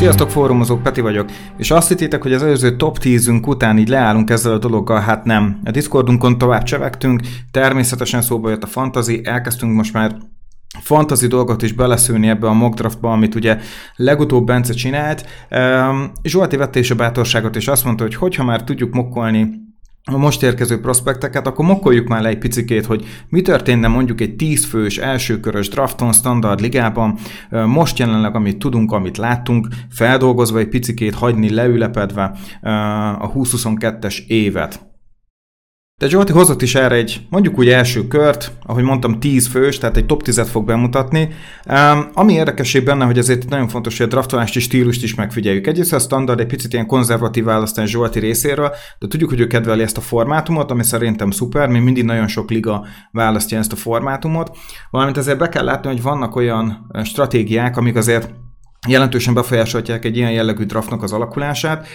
Sziasztok, fórumozók, Peti vagyok, és azt hittétek, hogy az előző top 10-ünk után így leállunk ezzel a dologgal, hát nem. A Discordunkon tovább csevegtünk, természetesen szóba jött a fantasy, elkezdtünk most már fantasy dolgot is beleszülni ebbe a mock draftba, amit ugye legutóbb Bence csinált. Zsolti vette is a bátorságot, és azt mondta, hogy hogyha már tudjuk mokkolni a most érkező prospekteket, akkor mokkoljuk már le egy picikét, hogy mi történne mondjuk egy 10 fős elsőkörös drafton standard ligában, most jelenleg amit tudunk, amit láttunk, feldolgozva egy picikét hagyni leülepedve a 2022-es évet. De Zsolti hozott is erre egy, mondjuk úgy első kört, ahogy mondtam, 10 fős, tehát egy top 10-et fog bemutatni. Um, ami érdekesség benne, hogy azért nagyon fontos, hogy a draftolást és stílust is megfigyeljük. Egyrészt a standard egy picit ilyen konzervatív választás Zsolti részéről, de tudjuk, hogy ő kedveli ezt a formátumot, ami szerintem szuper, még mindig nagyon sok liga választja ezt a formátumot. Valamint azért be kell látni, hogy vannak olyan stratégiák, amik azért jelentősen befolyásolják egy ilyen jellegű draftnak az alakulását,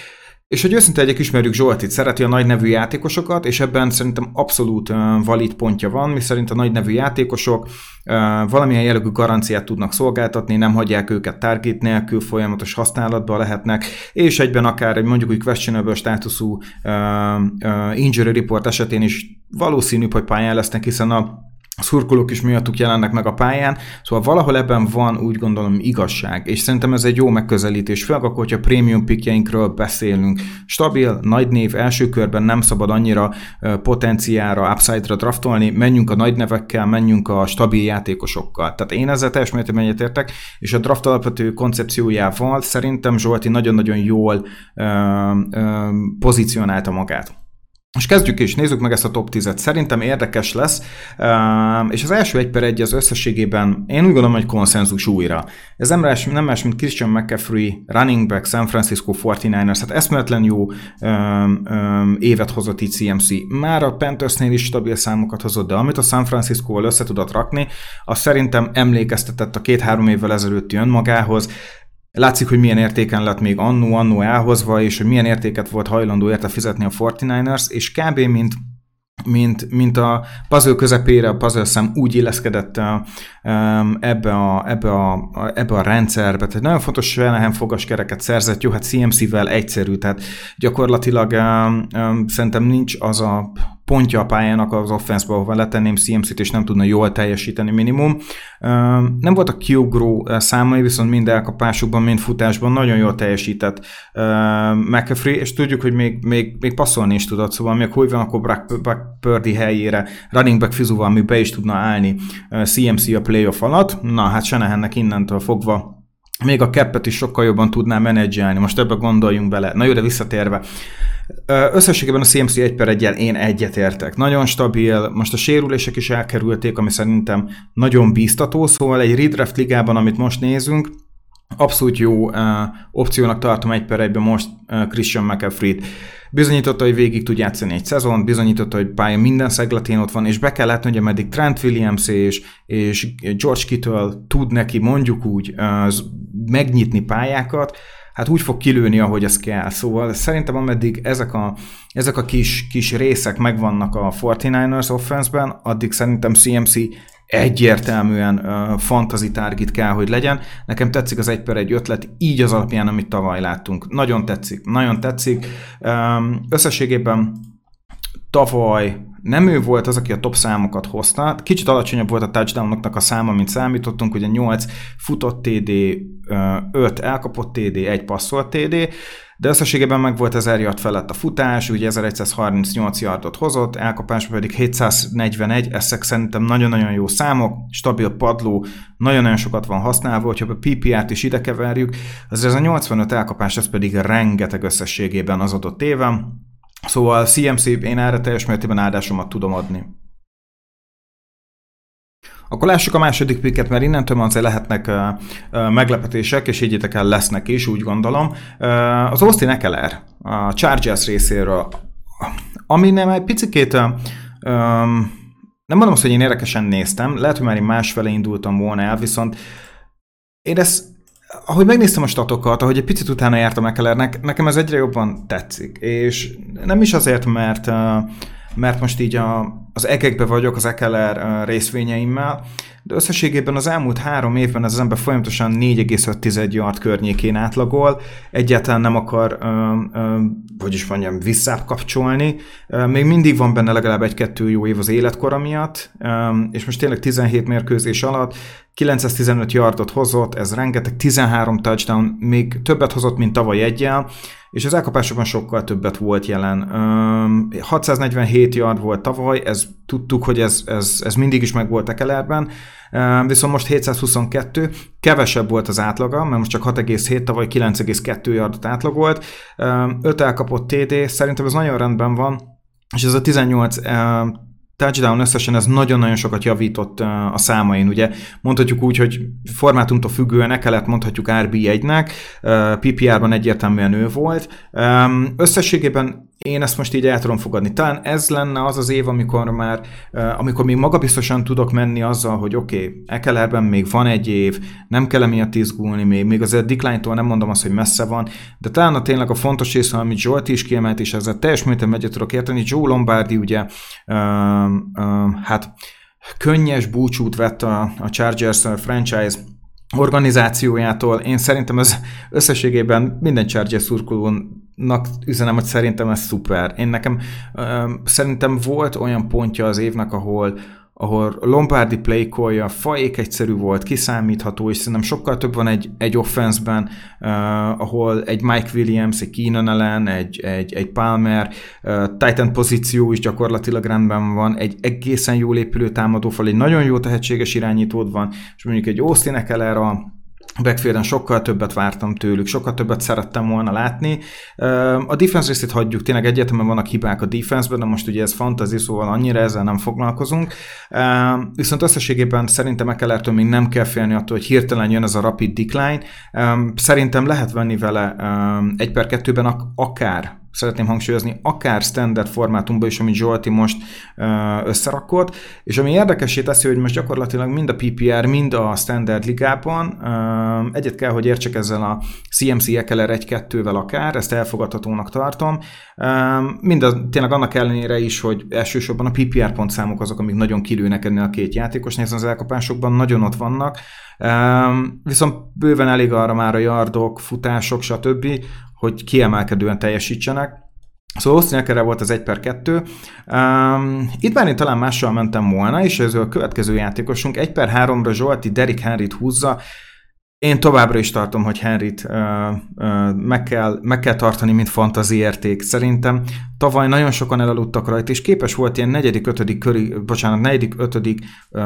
és hogy őszinte legyek, ismerjük Zsoltit, szereti a nagy nevű játékosokat, és ebben szerintem abszolút valid pontja van, mi szerint a nagy nevű játékosok valamilyen jellegű garanciát tudnak szolgáltatni, nem hagyják őket target nélkül, folyamatos használatban lehetnek, és egyben akár egy mondjuk úgy questionable státuszú injury report esetén is valószínűbb, hogy pályán lesznek, hiszen a a szurkolók is miattuk jelennek meg a pályán, szóval valahol ebben van úgy gondolom igazság, és szerintem ez egy jó megközelítés, főleg akkor, hogyha prémium pikjeinkről beszélünk. Stabil, nagy név, első körben nem szabad annyira potenciára, upside-ra draftolni, menjünk a nagy nevekkel, menjünk a stabil játékosokkal. Tehát én ezzel teljes mértékben egyetértek, és a draft alapvető koncepciójával szerintem Zsolti nagyon-nagyon jól ö, ö, pozícionálta magát. Most kezdjük is, nézzük meg ezt a top 10-et. Szerintem érdekes lesz, és az első egy per egy az összességében én úgy gondolom, hogy konszenzus újra. Ez nem más, nem más mint Christian McCaffrey, running back, San Francisco 49ers, hát eszméletlen jó évet hozott itt CMC. Már a Panthersnél is stabil számokat hozott, de amit a San Francisco-val össze tudott rakni, az szerintem emlékeztetett a két-három évvel ezelőtti önmagához. Látszik, hogy milyen értéken lett még annó-annó elhozva, és hogy milyen értéket volt hajlandó érte fizetni a 49ers, és kb. mint mint, mint a puzzle közepére a puzzle szem úgy illeszkedett ebbe a, ebbe a, ebbe a rendszerbe. Tehát nagyon fontos, hogy Shanahan fogaskereket szerzett, jó, hát CMC-vel egyszerű, tehát gyakorlatilag szerintem nincs az a pontja a pályának az offense-ba, ahova letenném CMC-t, és nem tudna jól teljesíteni minimum. Nem volt a kiugró számai, viszont mind elkapásukban, mind futásban nagyon jól teljesített McAfee, és tudjuk, hogy még, még, még passzolni is tudott, szóval még hogy van, akkor Brock, Brock Purdy helyére running back fizuval, ami be is tudna állni CMC a playoff alatt. Na, hát Shanahannek innentől fogva még a keppet is sokkal jobban tudná menedzselni. Most ebbe gondoljunk bele. Na jó, de visszatérve. Összességében a CMC 1 per 1 én egyetértek. Nagyon stabil, most a sérülések is elkerülték, ami szerintem nagyon bíztató, szóval egy redraft ligában, amit most nézünk, abszolút jó uh, opciónak tartom egy per egyben most uh, Christian McAfee-t. Bizonyította, hogy végig tud játszani egy szezon, bizonyította, hogy pálya minden szegletén ott van, és be kell látni, hogy ameddig Trent Williams és, és George Kittle tud neki mondjuk úgy uh, megnyitni pályákat, hát úgy fog kilőni, ahogy ez kell. Szóval szerintem ameddig ezek a, ezek a kis, kis részek megvannak a 49ers offense-ben, addig szerintem CMC egyértelműen uh, fantasy target kell, hogy legyen. Nekem tetszik az egy per egy ötlet, így az alapján, amit tavaly láttunk. Nagyon tetszik, nagyon tetszik. Um, összességében tavaly nem ő volt az, aki a top számokat hozta, kicsit alacsonyabb volt a touchdownoknak a száma, mint számítottunk, ugye 8 futott TD, 5 elkapott TD, 1 passzolt TD, de összességében meg volt 1000 yard felett a futás, ugye 1138 yardot hozott, elkapás pedig 741, ezek szerintem nagyon-nagyon jó számok, stabil padló, nagyon-nagyon sokat van használva, hogyha a PPR-t is ide keverjük, az ez a 85 elkapás, ez pedig rengeteg összességében az adott éven, Szóval CMC, én erre teljes mértékben áldásomat tudom adni. Akkor lássuk a második picket, mert innentől azért lehetnek uh, uh, meglepetések, és higgyétek el, lesznek is, úgy gondolom. Uh, az Austin Eckler, a Chargers részéről, ami nem egy picikét, um, nem mondom azt, hogy én érdekesen néztem, lehet, hogy már én másfele indultam volna el, viszont én ezt ahogy megnéztem a statokat, ahogy egy picit utána jártam Ekelernek, nekem ez egyre jobban tetszik. És nem is azért, mert, mert most így a, az egekbe vagyok az Ekeler részvényeimmel, de összességében az elmúlt három évben ez az ember folyamatosan 4,5 yard környékén átlagol, egyáltalán nem akar, ö, ö, hogy is mondjam, visszább. Még mindig van benne legalább egy-kettő jó év az életkora miatt, és most tényleg 17 mérkőzés alatt 915 yardot hozott, ez rengeteg, 13 touchdown, még többet hozott, mint tavaly egyel, és az elkapásokban sokkal többet volt jelen. 647 yard volt tavaly, ez tudtuk, hogy ez, ez, ez mindig is meg volt Ekelerben, viszont most 722, kevesebb volt az átlaga, mert most csak 6,7, tavaly 9,2 yardot átlagolt, 5 elkapott TD, szerintem ez nagyon rendben van, és ez a 18 touchdown összesen ez nagyon-nagyon sokat javított a számain. Ugye mondhatjuk úgy, hogy formátumtól függően e kellett mondhatjuk RB1-nek, PPR-ban egyértelműen ő volt. Összességében én ezt most így el tudom fogadni. Talán ez lenne az az év, amikor már, amikor még magabiztosan tudok menni azzal, hogy oké, okay, Ekelerben még van egy év, nem kell emiatt izgulni még, még azért decline nem mondom azt, hogy messze van, de talán a tényleg a fontos része, amit Zsolt is kiemelt, és ezzel teljes mértékben egyet tudok érteni, Joe Lombardi ugye, uh, uh, hát könnyes búcsút vett a, a Chargers franchise organizációjától. Én szerintem ez összességében minden Chargers szurkolónak üzenem, hogy szerintem ez szuper. Én nekem szerintem volt olyan pontja az évnek, ahol ahol Lombardi playkolja faék egyszerű volt, kiszámítható, és szerintem sokkal több van egy, egy offenszben, uh, ahol egy Mike Williams, egy Keenan Allen, egy, egy, egy Palmer, uh, Titan pozíció is gyakorlatilag rendben van, egy egészen jól épülő támadófal, egy nagyon jó tehetséges irányítód van, és mondjuk egy Austin Eckler a backfielden sokkal többet vártam tőlük, sokkal többet szerettem volna látni. A defense részét hagyjuk, tényleg egyetemen vannak hibák a defenseben, de most ugye ez fantasy, szóval annyira ezzel nem foglalkozunk. Viszont összességében szerintem Ekelertől még nem kell félni attól, hogy hirtelen jön ez a rapid decline. Szerintem lehet venni vele egy per kettőben akár szeretném hangsúlyozni, akár standard formátumban is, amit Zsolti most összerakott, és ami érdekesé teszi, hogy most gyakorlatilag mind a PPR, mind a standard ligában egyet kell, hogy értsek ezzel a CMC Ekeler 1-2-vel akár, ezt elfogadhatónak tartom, mind a, tényleg annak ellenére is, hogy elsősorban a PPR pontszámok azok, amik nagyon kilőnek ennél a két játékos, az elkapásokban nagyon ott vannak, viszont bőven elég arra már a yardok, futások, stb., hogy kiemelkedően teljesítsenek. Szóval Austin Ecklerre volt az 1 per 2. Um, itt már én talán mással mentem volna, és ez a következő játékosunk 1 per 3-ra Zsolti Derek Henryt húzza. Én továbbra is tartom, hogy Henryt uh, uh, meg, kell, meg kell tartani, mint fantazi érték. Szerintem tavaly nagyon sokan elaludtak rajta, és képes volt ilyen negyedik, ötödik köri, bocsánat, negyedik, ötödik uh,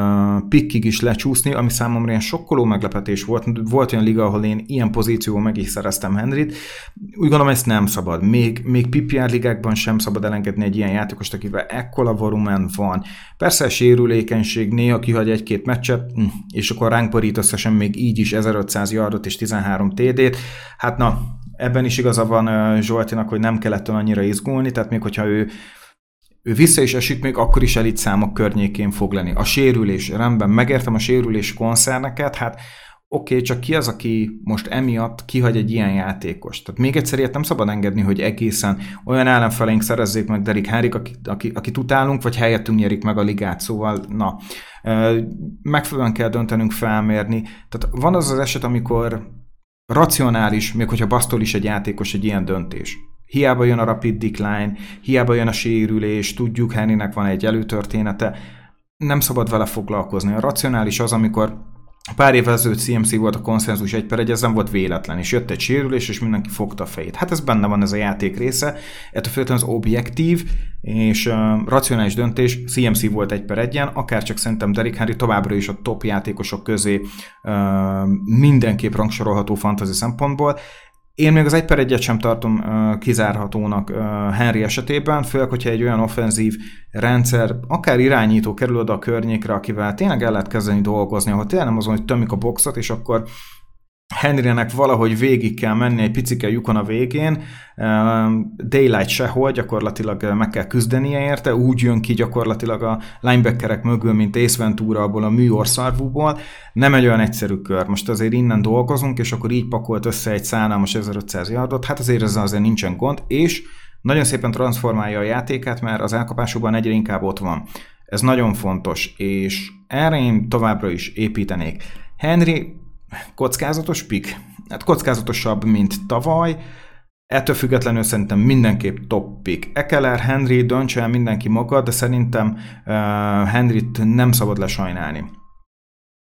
pikkig is lecsúszni, ami számomra ilyen sokkoló meglepetés volt. Volt olyan liga, ahol én ilyen pozícióban meg is szereztem Henryt. Úgy gondolom, ezt nem szabad. Még, még PPR ligákban sem szabad elengedni egy ilyen játékost, akivel ekkora volumen van. Persze sérülékenység néha kihagy egy-két meccset, hm, és akkor ránk borít összesen még így is 1500 yardot és 13 TD-t. Hát na, ebben is igaza van Zsoltinak, hogy nem kellett annyira izgulni, tehát még hogyha ő ő vissza is esik, még akkor is elit számok környékén fog lenni. A sérülés, rendben, megértem a sérülés koncerneket, hát oké, okay, csak ki az, aki most emiatt kihagy egy ilyen játékos? Tehát még egyszer ilyet nem szabad engedni, hogy egészen olyan ellenfeleink szerezzék meg Derek Henrik, aki, aki, akit utálunk, vagy helyettünk nyerik meg a ligát, szóval na, megfelelően kell döntenünk felmérni. Tehát van az az eset, amikor racionális, még hogyha basztol is egy játékos egy ilyen döntés. Hiába jön a rapid decline, hiába jön a sérülés, tudjuk, Henrynek van egy előtörténete, nem szabad vele foglalkozni. A racionális az, amikor Pár évvel ezelőtt CMC volt a konszenzus egy per egy, ez nem volt véletlen, és jött egy sérülés, és mindenki fogta a fejét. Hát ez benne van ez a játék része, ettől függetlenül az objektív és uh, racionális döntés CMC volt egy per egyen, akár csak szerintem Derrick Henry továbbra is a top játékosok közé uh, mindenképp rangsorolható fantasy szempontból. Én még az egy per egyet sem tartom uh, kizárhatónak uh, Henry esetében, főleg, hogyha egy olyan offenzív rendszer, akár irányító kerül oda a környékre, akivel tényleg el lehet kezdeni dolgozni, ahol tényleg nem azon, hogy tömik a boxot, és akkor Henrynek valahogy végig kell menni egy picike lyukon a végén, Daylight sehol, gyakorlatilag meg kell küzdenie érte, úgy jön ki gyakorlatilag a linebackerek mögül, mint Ace Ventura abból a műorszarvúból. Nem egy olyan egyszerű kör. Most azért innen dolgozunk, és akkor így pakolt össze egy szánalmas 1500 yardot, hát azért ezzel azért nincsen gond, és nagyon szépen transformálja a játékát, mert az elkapásokban egyre inkább ott van. Ez nagyon fontos, és erre én továbbra is építenék. Henry kockázatos pik? Hát kockázatosabb, mint tavaly, Ettől függetlenül szerintem mindenképp top pick. Ekeler, Henry, döntse el mindenki maga, de szerintem uh, Henryt nem szabad lesajnálni.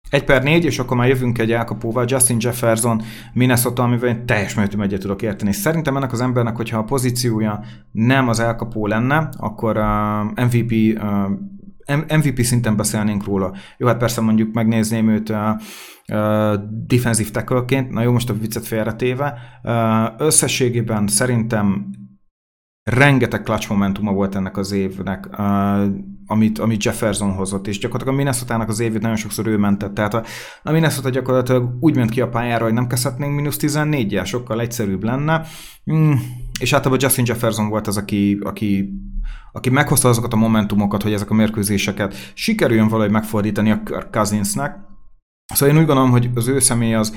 Egy per négy, és akkor már jövünk egy elkapóval, Justin Jefferson, Minnesota, amivel én teljes mértékben egyet tudok érteni. Szerintem ennek az embernek, hogyha a pozíciója nem az elkapó lenne, akkor uh, MVP uh, MVP szinten beszélnénk róla. Jó, hát persze mondjuk megnézném őt uh, uh, defensive tackle-ként, na jó, most a viccet félretéve. Összességében szerintem rengeteg clutch momentuma volt ennek az évnek, amit, amit Jefferson hozott, és gyakorlatilag a minnesota az évét nagyon sokszor ő mentett. Tehát a, a Minnesota gyakorlatilag úgy ment ki a pályára, hogy nem kezdhetnénk mínusz 14-jel, sokkal egyszerűbb lenne. Mm, és általában Justin Jefferson volt az, aki, aki, aki meghozta azokat a momentumokat, hogy ezek a mérkőzéseket sikerüljön valahogy megfordítani a Cousinsnek. Szóval én úgy gondolom, hogy az ő személy az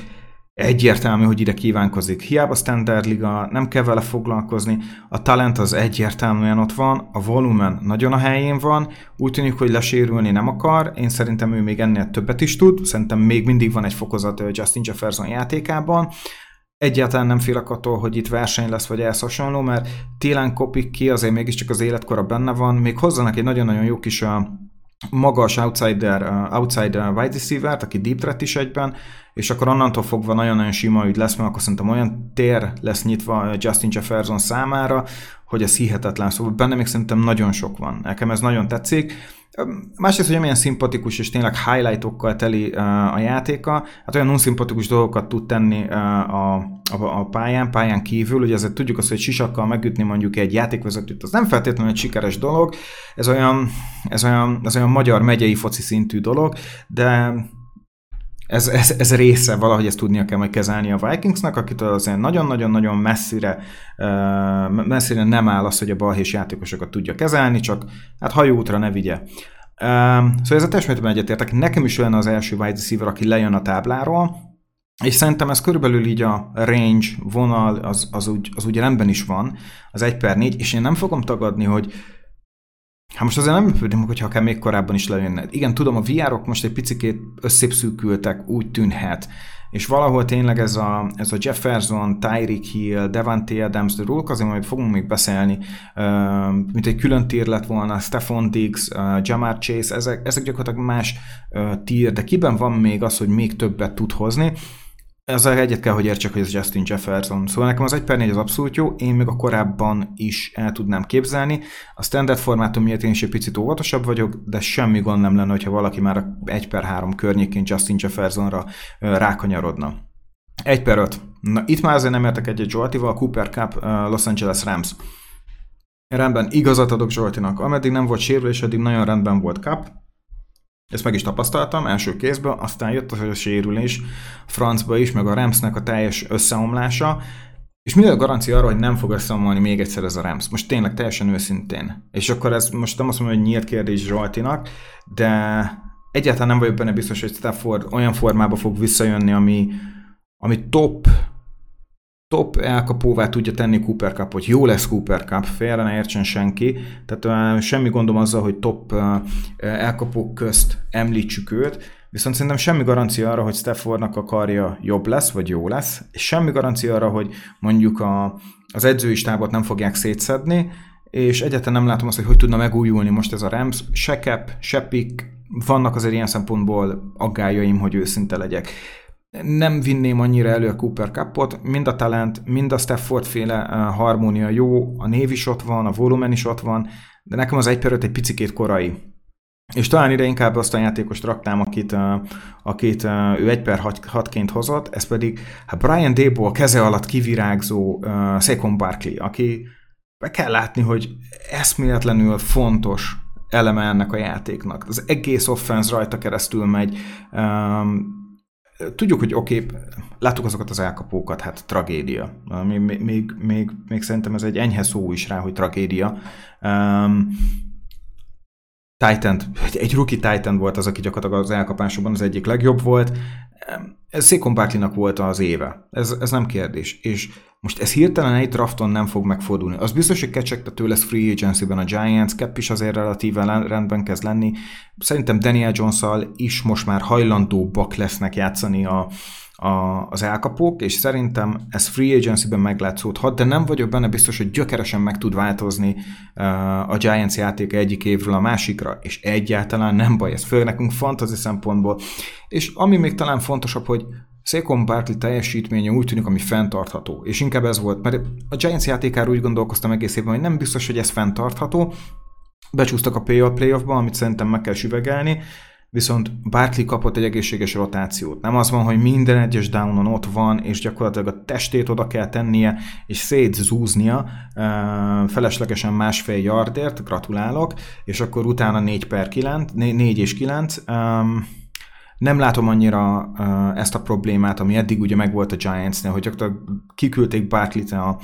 egyértelmű, hogy ide kívánkozik. Hiába standard liga, nem kell vele foglalkozni, a talent az egyértelműen ott van, a volumen nagyon a helyén van, úgy tűnik, hogy lesérülni nem akar, én szerintem ő még ennél többet is tud, szerintem még mindig van egy fokozat Justin Jefferson játékában, Egyáltalán nem félek attól, hogy itt verseny lesz, vagy ehhez hasonló, mert télen kopik ki, azért mégiscsak az életkora benne van, még hozzanak egy nagyon-nagyon jó kis a magas outsider, outsider wide receiver aki deep threat is egyben, és akkor onnantól fogva nagyon-nagyon sima ügy lesz, mert akkor szerintem olyan tér lesz nyitva Justin Jefferson számára, hogy ez hihetetlen. Szóval benne még szerintem nagyon sok van. Nekem ez nagyon tetszik. Másrészt, hogy milyen szimpatikus és tényleg highlightokkal teli a játéka, hát olyan unszimpatikus dolgokat tud tenni a, a, a pályán, pályán kívül, ugye ezért tudjuk azt, hogy sisakkal megütni mondjuk egy játékvezetőt, az nem feltétlenül egy sikeres dolog, ez olyan, ez olyan, ez olyan magyar megyei foci szintű dolog, de ez, ez, ez része, valahogy ezt tudnia kell majd kezelni a Vikingsnak, akitől azért nagyon-nagyon-nagyon messzire, messzire nem áll az, hogy a balhés játékosokat tudja kezelni, csak hát hajóútra ne vigye. Szóval ez a testmértékben egyetértek. Nekem is olyan az első wide receiver, aki lejön a tábláról, és szerintem ez körülbelül így a range vonal, az, az, úgy, az úgy rendben is van, az 1 per 4, és én nem fogom tagadni, hogy Hát most azért nem működik, hogyha akár még korábban is lejönne. Igen, tudom, a VR-ok most egy picit összépszűkültek, úgy tűnhet, és valahol tényleg ez a, ez a Jefferson, Tyreek Hill, Devante Adams, de róluk azért majd fogunk még beszélni, mint egy külön tír lett volna, Stephon Diggs, Jamar Chase, ezek, ezek gyakorlatilag más tír, de kiben van még az, hogy még többet tud hozni, ezzel egyet kell, hogy értsek, hogy ez Justin Jefferson. Szóval nekem az 1 per 4 az abszolút jó, én még a korábban is el tudnám képzelni. A standard formátum miatt én is egy picit óvatosabb vagyok, de semmi gond nem lenne, hogyha valaki már 1 per 3 környékén Justin Jeffersonra rákanyarodna. 1 per 5. Na itt már azért nem értek egyet Zsoltival, Cooper Cup, Los Angeles Rams. Rendben, igazat adok Zsoltinak. Ameddig nem volt sérülés, addig nagyon rendben volt Cup. Ezt meg is tapasztaltam első kézből, aztán jött az a sérülés francba is, meg a Ramsnek a teljes összeomlása, és mi a garancia arra, hogy nem fog összeomolni még egyszer ez a Rams? Most tényleg teljesen őszintén. És akkor ez most nem azt mondom, hogy nyílt kérdés Zsoltinak, de egyáltalán nem vagyok benne biztos, hogy Stafford olyan formába fog visszajönni, ami, ami top top elkapóvá tudja tenni Cooper Cup, hogy jó lesz Cooper Cup, félre ne értsen senki, tehát semmi gondom azzal, hogy top uh, elkapók közt említsük őt, viszont szerintem semmi garancia arra, hogy Staffordnak a karja jobb lesz, vagy jó lesz, és semmi garancia arra, hogy mondjuk a, az edzői stábot nem fogják szétszedni, és egyáltalán nem látom azt, hogy hogy tudna megújulni most ez a Rams, se cap, se pick, vannak azért ilyen szempontból aggájaim, hogy őszinte legyek nem vinném annyira elő a Cooper Cupot, mind a talent, mind a Stafford féle uh, harmónia jó, a név is ott van, a volumen is ott van, de nekem az egy per egy picikét korai. És talán ide inkább azt a játékost raktám, akit, uh, akit uh, ő egy per 6-ként hozott, ez pedig hát Brian Dable keze alatt kivirágzó uh, Saquon Barkley, aki be kell látni, hogy eszméletlenül fontos eleme ennek a játéknak. Az egész offense rajta keresztül megy, Tudjuk, hogy oké, okay, láttuk azokat az elkapókat, hát tragédia. Még, még, még, még szerintem ez egy enyhe szó is rá, hogy tragédia. Um, Titan, egy rookie Titan volt az, aki gyakorlatilag az elkapásokban az egyik legjobb volt. ez Székon Barkley-nak volt az éve. Ez, ez nem kérdés. És most ez hirtelen egy drafton nem fog megfordulni. Az biztos, hogy kecsegtető lesz free agency-ben a Giants, Cap is azért relatíven rendben kezd lenni. Szerintem Daniel jones is most már hajlandóbbak lesznek játszani a, a, az elkapók, és szerintem ez free agency-ben meglátszódhat, de nem vagyok benne biztos, hogy gyökeresen meg tud változni uh, a Giants játéka egyik évről a másikra, és egyáltalán nem baj, ez főleg nekünk fantasy szempontból. És ami még talán fontosabb, hogy Saquon Barkley teljesítménye úgy tűnik, ami fenntartható. És inkább ez volt, mert a Giants játékáról úgy gondolkoztam egész évben, hogy nem biztos, hogy ez fenntartható. Becsúsztak a playoff-ba, amit szerintem meg kell süvegelni, viszont Barkley kapott egy egészséges rotációt. Nem az van, hogy minden egyes downon ott van, és gyakorlatilag a testét oda kell tennie, és szétzúznia feleslegesen másfél yardért, gratulálok, és akkor utána 4 per 9, 4 és 9. Nem látom annyira ezt a problémát, ami eddig ugye megvolt a Giantsnél, hogy gyakorlatilag kiküldték Barkley-t a,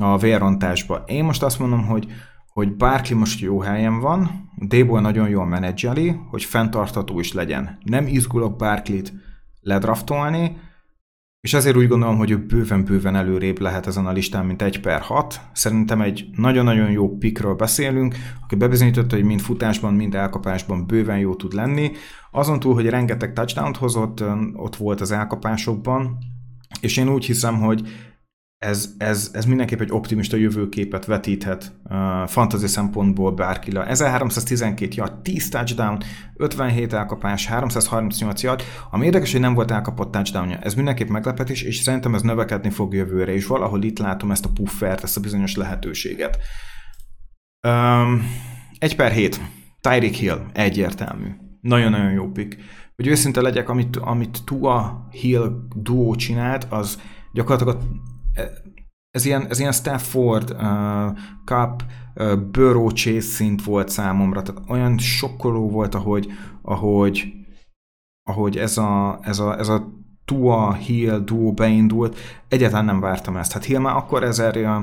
a vérrontásba. Én most azt mondom, hogy hogy Barkley most jó helyen van, Dable nagyon jól menedzseli, hogy fenntartható is legyen. Nem izgulok Barkley-t ledraftolni, és ezért úgy gondolom, hogy ő bőven-bőven előrébb lehet ezen a listán, mint 1 per 6. Szerintem egy nagyon-nagyon jó pikről beszélünk, aki bebizonyította, hogy mind futásban, mind elkapásban bőven jó tud lenni. Azon túl, hogy rengeteg touchdown hozott, ott volt az elkapásokban, és én úgy hiszem, hogy ez, ez, ez mindenképp egy optimista jövőképet vetíthet uh, fantasy szempontból bárkila. 1312 yard, 10 touchdown, 57 elkapás, 338 yard. Ami érdekes, hogy nem volt elkapott touchdownja. Ez mindenképp meglepetés, és szerintem ez növekedni fog jövőre, és valahol itt látom ezt a puffert, ezt a bizonyos lehetőséget. Um, 1 per 7. Tyreek Hill, egyértelmű. Nagyon-nagyon jó pick. Hogy őszinte legyek, amit, amit Tua Hill duó csinált, az gyakorlatilag ez ilyen, ez ilyen Stafford, uh, Cup, uh, Burrow Chase szint volt számomra, tehát olyan sokkoló volt, ahogy, ahogy, ahogy ez a, ez a, ez a Tua Hill duo beindult, egyáltalán nem vártam ezt. Hát Hill már akkor ezer,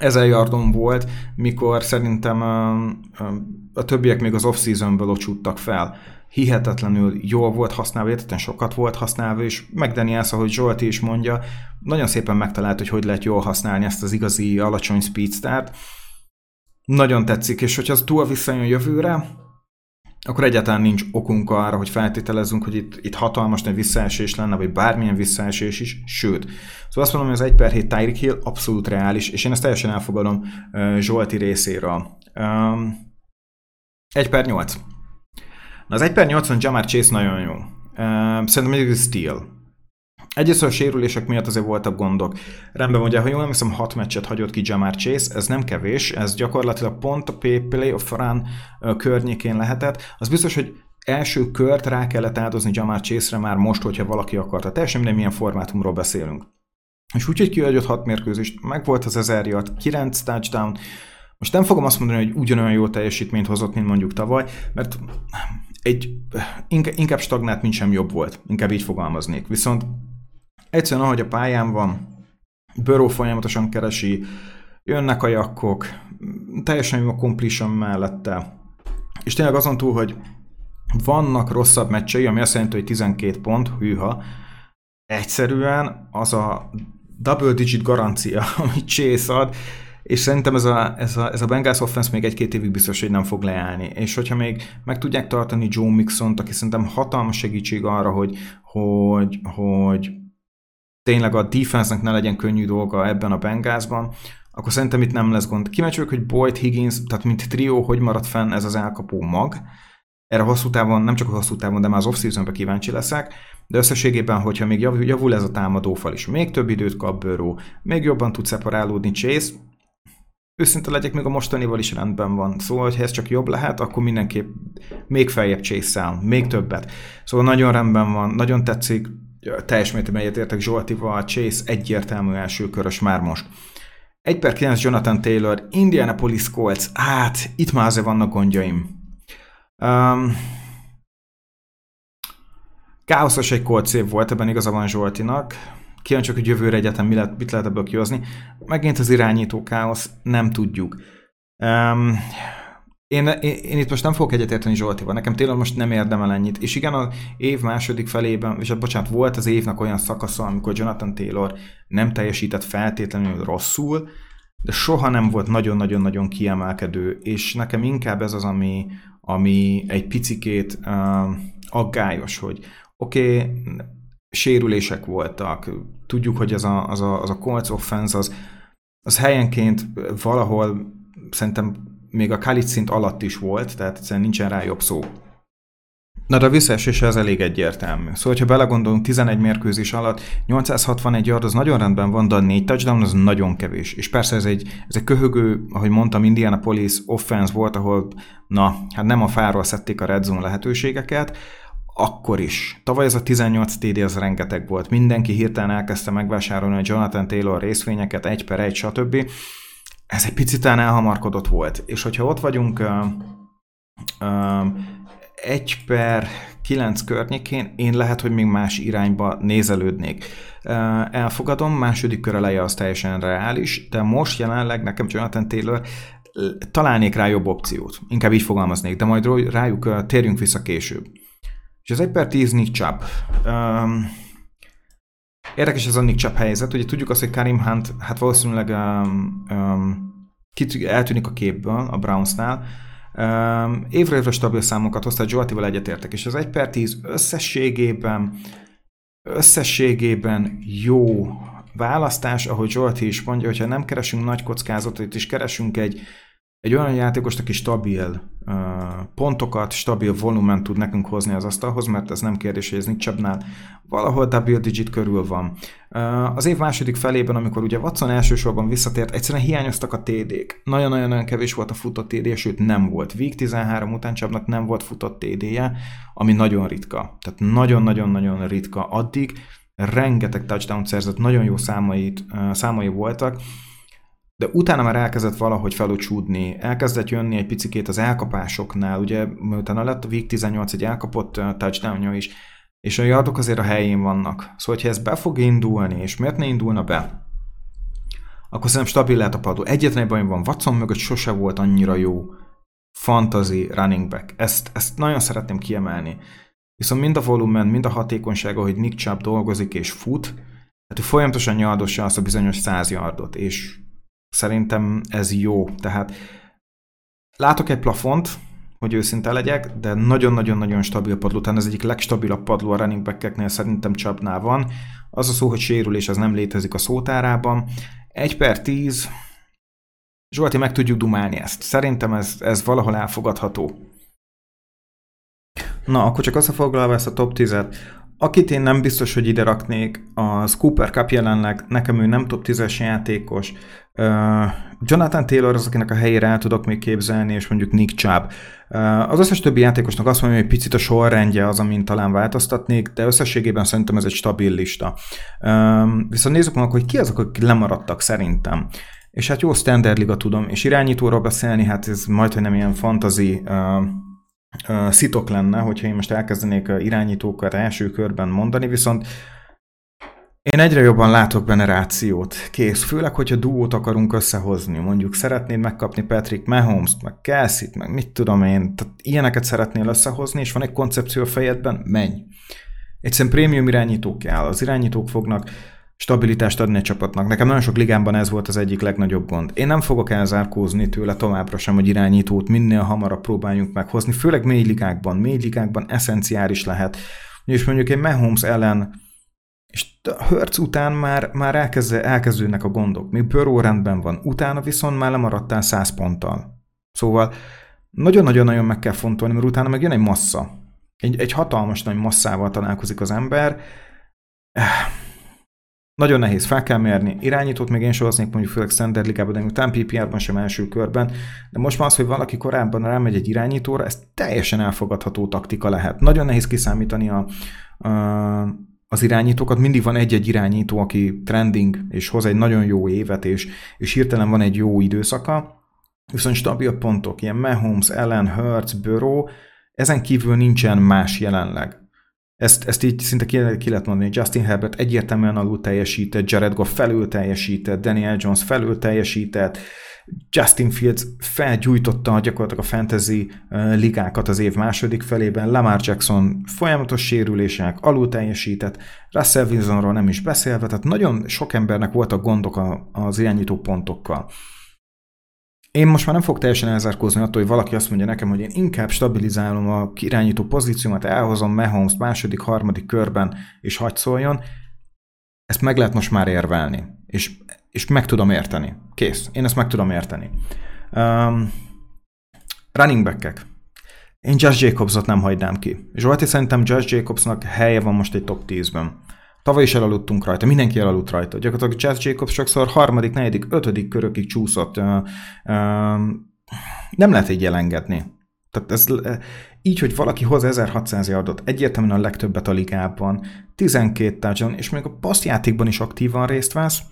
ezer yardon volt, mikor szerintem uh, a többiek még az off-seasonből ocsúttak fel hihetetlenül jól volt használva, értetlen sokat volt használva, és McDaniels, ahogy Zsolti is mondja, nagyon szépen megtalált, hogy hogy lehet jól használni ezt az igazi alacsony speedstart. Nagyon tetszik, és hogyha az túl visszajön jövőre, akkor egyáltalán nincs okunk arra, hogy feltételezzünk, hogy itt, itt hatalmas nagy visszaesés lenne, vagy bármilyen visszaesés is, sőt. Szóval azt mondom, hogy az 1 per 7 Tyreek Hill abszolút reális, és én ezt teljesen elfogadom Zsolti részéről. Um, 1 per 8. Na az 1 per 80 Jamar Chase nagyon jó. Szerintem egy steal. Egyrészt a sérülések miatt azért voltak gondok. Rendben mondja, ha jól hiszem, 6 meccset hagyott ki Jamar Chase, ez nem kevés, ez gyakorlatilag pont a of run környékén lehetett. Az biztos, hogy első kört rá kellett áldozni Jamar Chase-re már most, hogyha valaki akarta. Teljesen minden milyen formátumról beszélünk. És úgy, hogy kiadott 6 mérkőzést, meg volt az 1000 yard, 9 touchdown, most nem fogom azt mondani, hogy ugyanolyan jó teljesítményt hozott, mint mondjuk tavaly, mert egy, inkább stagnált, mint sem jobb volt. Inkább így fogalmaznék. Viszont egyszerűen ahogy a pályán van, Burrow folyamatosan keresi, jönnek a jakkok, teljesen jó a completion mellette, és tényleg azon túl, hogy vannak rosszabb meccsei, ami azt jelenti, hogy 12 pont, hűha, egyszerűen az a double digit garancia, amit Chase ad, és szerintem ez a, ez a, ez a Bengals offense még egy-két évig biztos, hogy nem fog leállni. És hogyha még meg tudják tartani Joe Mixon-t, aki szerintem hatalmas segítség arra, hogy, hogy, hogy tényleg a defense-nek ne legyen könnyű dolga ebben a Bengalsban, akkor szerintem itt nem lesz gond. Kíváncsi hogy Boyd Higgins, tehát mint trió, hogy marad fenn ez az elkapó mag. Erre hosszú távon, nem csak a hosszú távon, de már az off kíváncsi leszek, de összességében, hogyha még javul ez a támadófal is, még több időt kap Burrow, még jobban tud szeparálódni Chase, őszinte legyek, még a mostanival is rendben van. Szóval, ha ez csak jobb lehet, akkor mindenképp még feljebb chase még többet. Szóval nagyon rendben van, nagyon tetszik, teljes mértékben egyetértek Zsoltival, Chase egyértelmű első körös már most. 1 per 9 Jonathan Taylor, Indianapolis Colts, hát itt már azért vannak gondjaim. Um, káoszos egy Colts év volt, ebben igaza van Zsoltinak kíváncsiak, hogy jövőre egyetem mi lehet, mit lehet ebből kihozni. Megint az irányító káosz, nem tudjuk. Um, én, én, én itt most nem fogok egyetérteni Zsoltival, nekem tényleg most nem érdemel ennyit. És igen, az év második felében, és bocsánat, volt az évnek olyan szakasza, amikor Jonathan Taylor nem teljesített feltétlenül rosszul, de soha nem volt nagyon-nagyon-nagyon kiemelkedő, és nekem inkább ez az, ami, ami egy picikét uh, aggályos, hogy oké, okay, sérülések voltak, tudjuk, hogy az a, az a, az a Colts offense az, az helyenként valahol szerintem még a Khalid szint alatt is volt, tehát egyszerűen nincsen rá jobb szó. Na de a visszaesése az elég egyértelmű. Szóval, ha belegondolunk 11 mérkőzés alatt, 861 yard az nagyon rendben van, de a 4 touchdown az nagyon kevés. És persze ez egy, ez egy köhögő, ahogy mondtam, Indianapolis offense volt, ahol na, hát nem a fáról szedték a red zone lehetőségeket, akkor is. Tavaly ez a 18 TD az rengeteg volt. Mindenki hirtelen elkezdte megvásárolni a Jonathan Taylor részvényeket, egy per egy, stb. Ez egy picit elhamarkodott volt. És hogyha ott vagyunk uh, uh, egy per 9 környékén, én lehet, hogy még más irányba nézelődnék. Elfogadom, második kör eleje az teljesen reális, de most jelenleg nekem Jonathan Taylor találnék rá jobb opciót. Inkább így fogalmaznék, de majd rájuk térjünk vissza később. És az 1 per 10 Nick Chubb. Um, érdekes ez a Nick Chubb helyzet, ugye tudjuk azt, hogy Karim Hunt hát valószínűleg um, um, eltűnik a képből a Brownsnál, Um, évre évre stabil számokat hozta, Joltival egyetértek, és az 1 per 10 összességében összességében jó választás, ahogy Zsolti is mondja, hogyha nem keresünk nagy kockázatot, és keresünk egy egy olyan játékost, aki stabil uh, pontokat, stabil volumen tud nekünk hozni az asztalhoz, mert ez nem kérdés, hogy ez Nick Chubbnál valahol double digit körül van. Uh, az év második felében, amikor ugye Watson elsősorban visszatért, egyszerűen hiányoztak a TD-k. Nagyon-nagyon kevés volt a futott TD, sőt nem volt. Week 13 után Chubbnak nem volt futott TD-je, ami nagyon ritka. Tehát nagyon-nagyon-nagyon ritka. Addig rengeteg touchdown szerzett, nagyon jó számait, uh, számai voltak, de utána már elkezdett valahogy felocsúdni, elkezdett jönni egy picikét az elkapásoknál, ugye utána lett a Week 18 egy elkapott touchdownja is, és a yardok azért a helyén vannak. Szóval, hogyha ez be fog indulni, és miért ne indulna be, akkor szerintem stabil lehet a padló. Egyetlen egy bajom van, Watson mögött sose volt annyira jó fantasy running back. Ezt, ezt nagyon szeretném kiemelni. Viszont mind a volumen, mind a hatékonysága, hogy Nick Chubb dolgozik és fut, hát ő folyamatosan nyaldossa azt a bizonyos 100 yardot, és Szerintem ez jó. Tehát látok egy plafont, hogy őszinte legyek, de nagyon-nagyon-nagyon stabil padló. Tehát ez egyik legstabilabb padló a running back szerintem csapnál van. Az a szó, hogy sérülés, az nem létezik a szótárában. 1 per 10, Zsolti, meg tudjuk dumálni ezt. Szerintem ez, ez valahol elfogadható. Na, akkor csak összefoglalva ezt a top 10-et. Akit én nem biztos, hogy ide raknék, az Cooper Cup jelenleg, nekem ő nem top 10-es játékos. Jonathan Taylor az, akinek a helyére el tudok még képzelni, és mondjuk Nick Chubb. Uh, az összes többi játékosnak azt mondom, hogy picit a sorrendje az, amin talán változtatnék, de összességében szerintem ez egy stabil lista. Viszont nézzük meg, hogy ki azok, akik lemaradtak szerintem. És hát jó standard liga tudom, és irányítóról beszélni, hát ez majd, nem ilyen fantazi szitok lenne, hogyha én most elkezdenék irányítókat első körben mondani, viszont én egyre jobban látok benne rációt. Kész. Főleg, hogyha duót akarunk összehozni. Mondjuk szeretnéd megkapni Patrick Mahomes-t, meg kelsey meg mit tudom én. Tehát ilyeneket szeretnél összehozni, és van egy koncepció a fejedben, menj. Egyszerűen prémium irányítók kell. Az irányítók fognak stabilitást adni a csapatnak. Nekem nagyon sok ligámban ez volt az egyik legnagyobb gond. Én nem fogok elzárkózni tőle továbbra sem, hogy irányítót minél hamarabb próbáljunk meghozni, főleg mély ligákban. Mély ligákban eszenciális lehet. És mondjuk egy Mahomes ellen és a Hertz után már, már elkezd, elkezdődnek a gondok. Még Burrow rendben van, utána viszont már lemaradtál 100 ponttal. Szóval nagyon-nagyon-nagyon meg kell fontolni, mert utána meg jön egy massza. Egy, egy hatalmas nagy masszával találkozik az ember nagyon nehéz, fel kell mérni. Irányítót még én soroznék mondjuk főleg Standard Ligában, de után PPR-ban sem első körben. De most már az, hogy valaki korábban rámegy egy irányítóra, ez teljesen elfogadható taktika lehet. Nagyon nehéz kiszámítani a, a az irányítókat, mindig van egy-egy irányító, aki trending, és hoz egy nagyon jó évet, és, és hirtelen van egy jó időszaka, viszont stabil pontok, ilyen Mahomes, Ellen, Hurts, Burrow, ezen kívül nincsen más jelenleg. Ezt, ezt így szinte ki, ki lehet mondani. Justin Herbert egyértelműen alul teljesített, Jared Goff felül teljesített, Daniel Jones felül teljesített, Justin Fields felgyújtotta gyakorlatilag a fantasy ligákat az év második felében, Lamar Jackson folyamatos sérülések, alul teljesített, Russell Wilsonról nem is beszélve, tehát nagyon sok embernek voltak gondok az irányító pontokkal. Én most már nem fog teljesen elzárkózni attól, hogy valaki azt mondja nekem, hogy én inkább stabilizálom a irányító pozíciómat, elhozom mahomes második, harmadik körben, és hagy szóljon. Ezt meg lehet most már érvelni. És, és meg tudom érteni. Kész. Én ezt meg tudom érteni. Um, running back-ek. Én Josh Jacobsot nem hagynám ki. És Zsolti szerintem Josh Jacobsnak helye van most egy top 10-ben. Tavaly is elaludtunk rajta, mindenki elaludt rajta. Gyakorlatilag Jazz Jacobs sokszor harmadik, negyedik, ötödik körökig csúszott. Uh, uh, nem lehet így elengedni. Tehát ez, így, hogy valaki hoz 1600 yardot, egyértelműen a legtöbbet a ligában, 12 touchdown, és még a passzjátékban is aktívan részt vesz,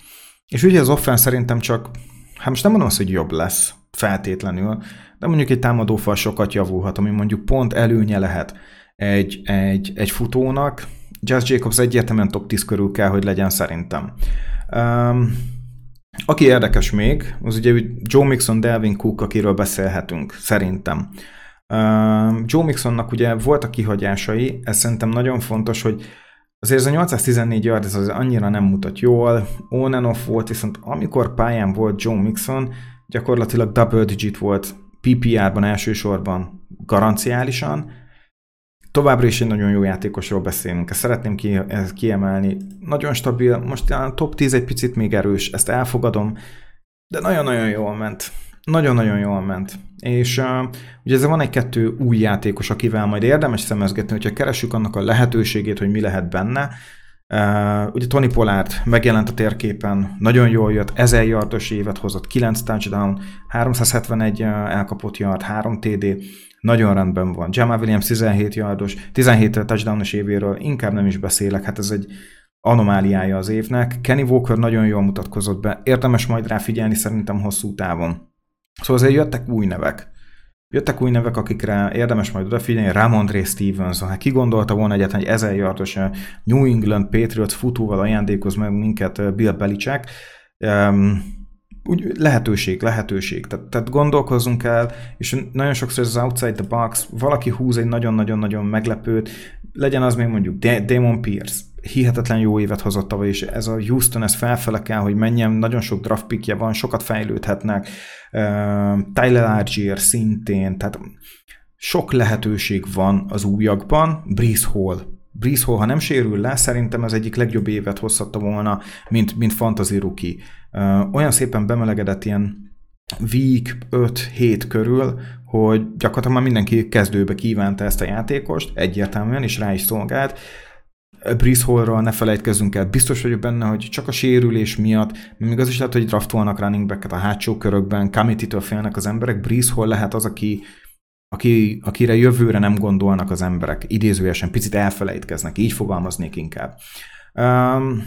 és ugye az offense szerintem csak, hát most nem mondom azt, hogy jobb lesz feltétlenül, de mondjuk egy támadófal sokat javulhat, ami mondjuk pont előnye lehet egy, egy, egy futónak, Jazz Jacobs egyértelműen top 10 körül kell, hogy legyen szerintem. Um, aki érdekes még, az ugye Joe Mixon, Delvin Cook, akiről beszélhetünk, szerintem. Um, Joe Mixonnak ugye voltak kihagyásai, ez szerintem nagyon fontos, hogy azért ez a 814 yard, ez az annyira nem mutat jól, on and off volt, viszont amikor pályán volt Joe Mixon, gyakorlatilag double digit volt PPR-ban elsősorban garanciálisan, Továbbra is egy nagyon jó játékosról beszélünk, ezt szeretném ki, ezt kiemelni. Nagyon stabil, most a top 10 egy picit még erős, ezt elfogadom, de nagyon-nagyon jól ment. Nagyon-nagyon jól ment. És uh, ugye ez van egy-kettő új játékos, akivel majd érdemes szemezgetni, hogyha keresünk annak a lehetőségét, hogy mi lehet benne. Uh, ugye Tony Pollard megjelent a térképen, nagyon jól jött, 1000 yardos évet hozott, 9 touchdown, 371 elkapott yard, 3 TD, nagyon rendben van. Jamal Williams 17 yardos, 17 touchdownos évéről inkább nem is beszélek, hát ez egy anomáliája az évnek. Kenny Walker nagyon jól mutatkozott be, érdemes majd rá figyelni szerintem hosszú távon. Szóval azért jöttek új nevek. Jöttek új nevek, akikre érdemes majd odafigyelni, Ramondre Stevenson. Hát ki gondolta volna egyetlen, hogy ezer yardos New England Patriots futóval ajándékoz meg minket Bill Belichick. Um, úgy lehetőség, lehetőség. Tehát, tehát gondolkozzunk el, és nagyon sokszor ez az outside the box, valaki húz egy nagyon-nagyon-nagyon meglepőt, legyen az még mondjuk Damon Pierce, hihetetlen jó évet hozott tavaly, és ez a Houston, ez felfele kell, hogy menjen, nagyon sok draft pickje van, sokat fejlődhetnek, Tyler Argier szintén, tehát sok lehetőség van az újakban, Breeze Hall, Breeze Hall, ha nem sérül le, szerintem ez egyik legjobb évet hozhatta volna, mint, mint fantasy rookie. Olyan szépen bemelegedett ilyen week 5-7 körül, hogy gyakorlatilag már mindenki kezdőbe kívánta ezt a játékost, egyértelműen, és rá is szolgált. Breeze Hallról ne felejtkezzünk el, biztos vagyok benne, hogy csak a sérülés miatt, még az is lehet, hogy draftolnak running back a hátsó körökben, committee félnek az emberek, Breeze Hall lehet az, aki aki, akire jövőre nem gondolnak az emberek, idézőjesen picit elfelejtkeznek, így fogalmaznék inkább. Um,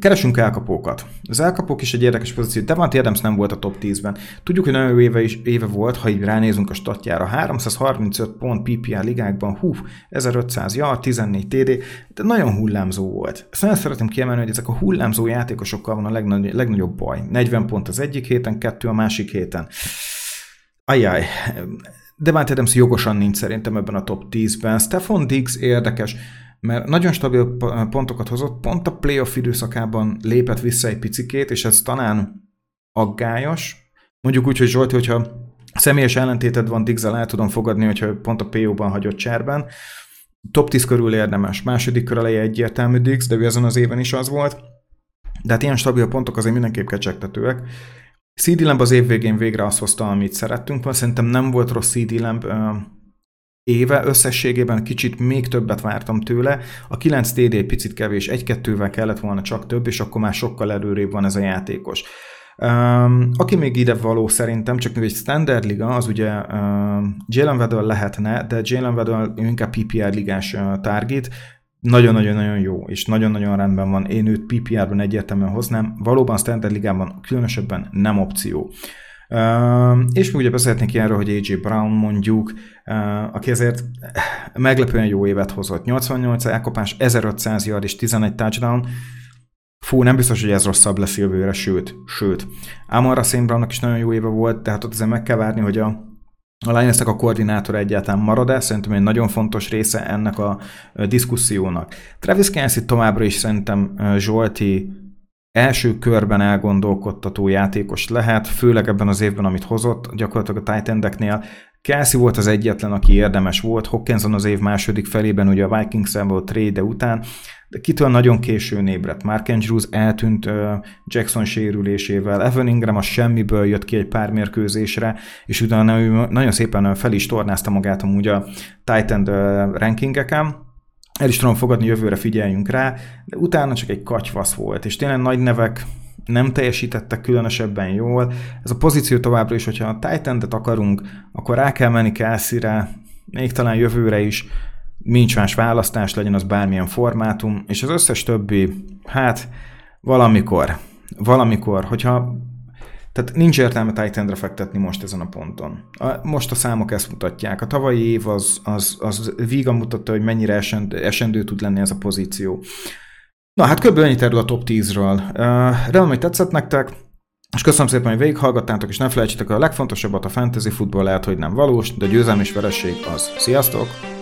Keresünk elkapókat. Az elkapók is egy érdekes pozíció. Devante Adams nem volt a top 10-ben. Tudjuk, hogy nagyon jó éve, is, éve volt, ha így ránézünk a statjára. 335 pont PPR ligákban, hú, 1500 ja, 14 TD, de nagyon hullámzó volt. Ezt nagyon szeretném kiemelni, hogy ezek a hullámzó játékosokkal van a legnagy- legnagyobb baj. 40 pont az egyik héten, kettő a másik héten. Ajaj, Devante Adams jogosan nincs szerintem ebben a top 10-ben. Stefan Diggs érdekes, mert nagyon stabil pontokat hozott, pont a playoff időszakában lépett vissza egy picikét, és ez talán aggályos. Mondjuk úgy, hogy Zsolti, hogyha személyes ellentéted van diggs el tudom fogadni, hogyha pont a PO-ban hagyott cserben. Top 10 körül érdemes. Második kör eleje egyértelmű Diggs, de ő ezen az éven is az volt. De hát ilyen stabil pontok azért mindenképp kecsegtetőek. CD Lamb az év végén végre azt hozta, amit szerettünk volna. Szerintem nem volt rossz CD Lamb éve, összességében kicsit még többet vártam tőle. A 9 TD picit kevés, egy-kettővel kellett volna csak több, és akkor már sokkal előrébb van ez a játékos. Um, aki még ide való szerintem, csak egy standard liga, az ugye um, Jalen Waddell lehetne, de Jalen Waddell inkább PPR ligás uh, target, nagyon-nagyon-nagyon jó, és nagyon-nagyon rendben van. Én őt PPR-ben egyértelműen hoznám. Valóban Standard Ligában különösebben nem opció. Uh, és még ugye beszélhetnék erről, hogy AJ Brown mondjuk, aki ezért meglepően jó évet hozott. 88 elkapás, 1500 yard és 11 touchdown. Fú, nem biztos, hogy ez rosszabb lesz jövőre, sőt, sőt. Amon Szénbrannak is nagyon jó éve volt, tehát ott azért meg kell várni, hogy a, a lions a koordinátor egyáltalán marad-e, szerintem egy nagyon fontos része ennek a diszkusziónak. Travis Kelsey továbbra is szerintem Zsolti első körben elgondolkodtató játékos lehet, főleg ebben az évben, amit hozott, gyakorlatilag a Titan Kelsey volt az egyetlen, aki érdemes volt, Hawkinson az év második felében, ugye a vikings volt trade után, de kitől nagyon későn ébredt. Mark Andrews eltűnt uh, Jackson sérülésével, Evan Ingram a semmiből jött ki egy pár mérkőzésre, és utána ő nagyon szépen fel is tornázta magát amúgy a Titan rankingeken, el is tudom fogadni, jövőre figyeljünk rá, de utána csak egy katyvasz volt, és tényleg nagy nevek nem teljesítettek különösebben jól. Ez a pozíció továbbra is, hogyha a titan akarunk, akkor rá kell menni Kelsey-re, még talán jövőre is, nincs más választás, legyen az bármilyen formátum, és az összes többi, hát valamikor, valamikor, hogyha tehát nincs értelme titan fektetni most ezen a ponton. A, most a számok ezt mutatják. A tavalyi év az, az, az vígan mutatta, hogy mennyire esendő, esendő tud lenni ez a pozíció. Na hát kb. ennyit erről a top 10-ről. Uh, remélem, hogy tetszett nektek, és köszönöm szépen, hogy végighallgattátok, és ne felejtsétek, a legfontosabbat a fantasy futball lehet, hogy nem valós, de győzelmi és vereség az. Sziasztok!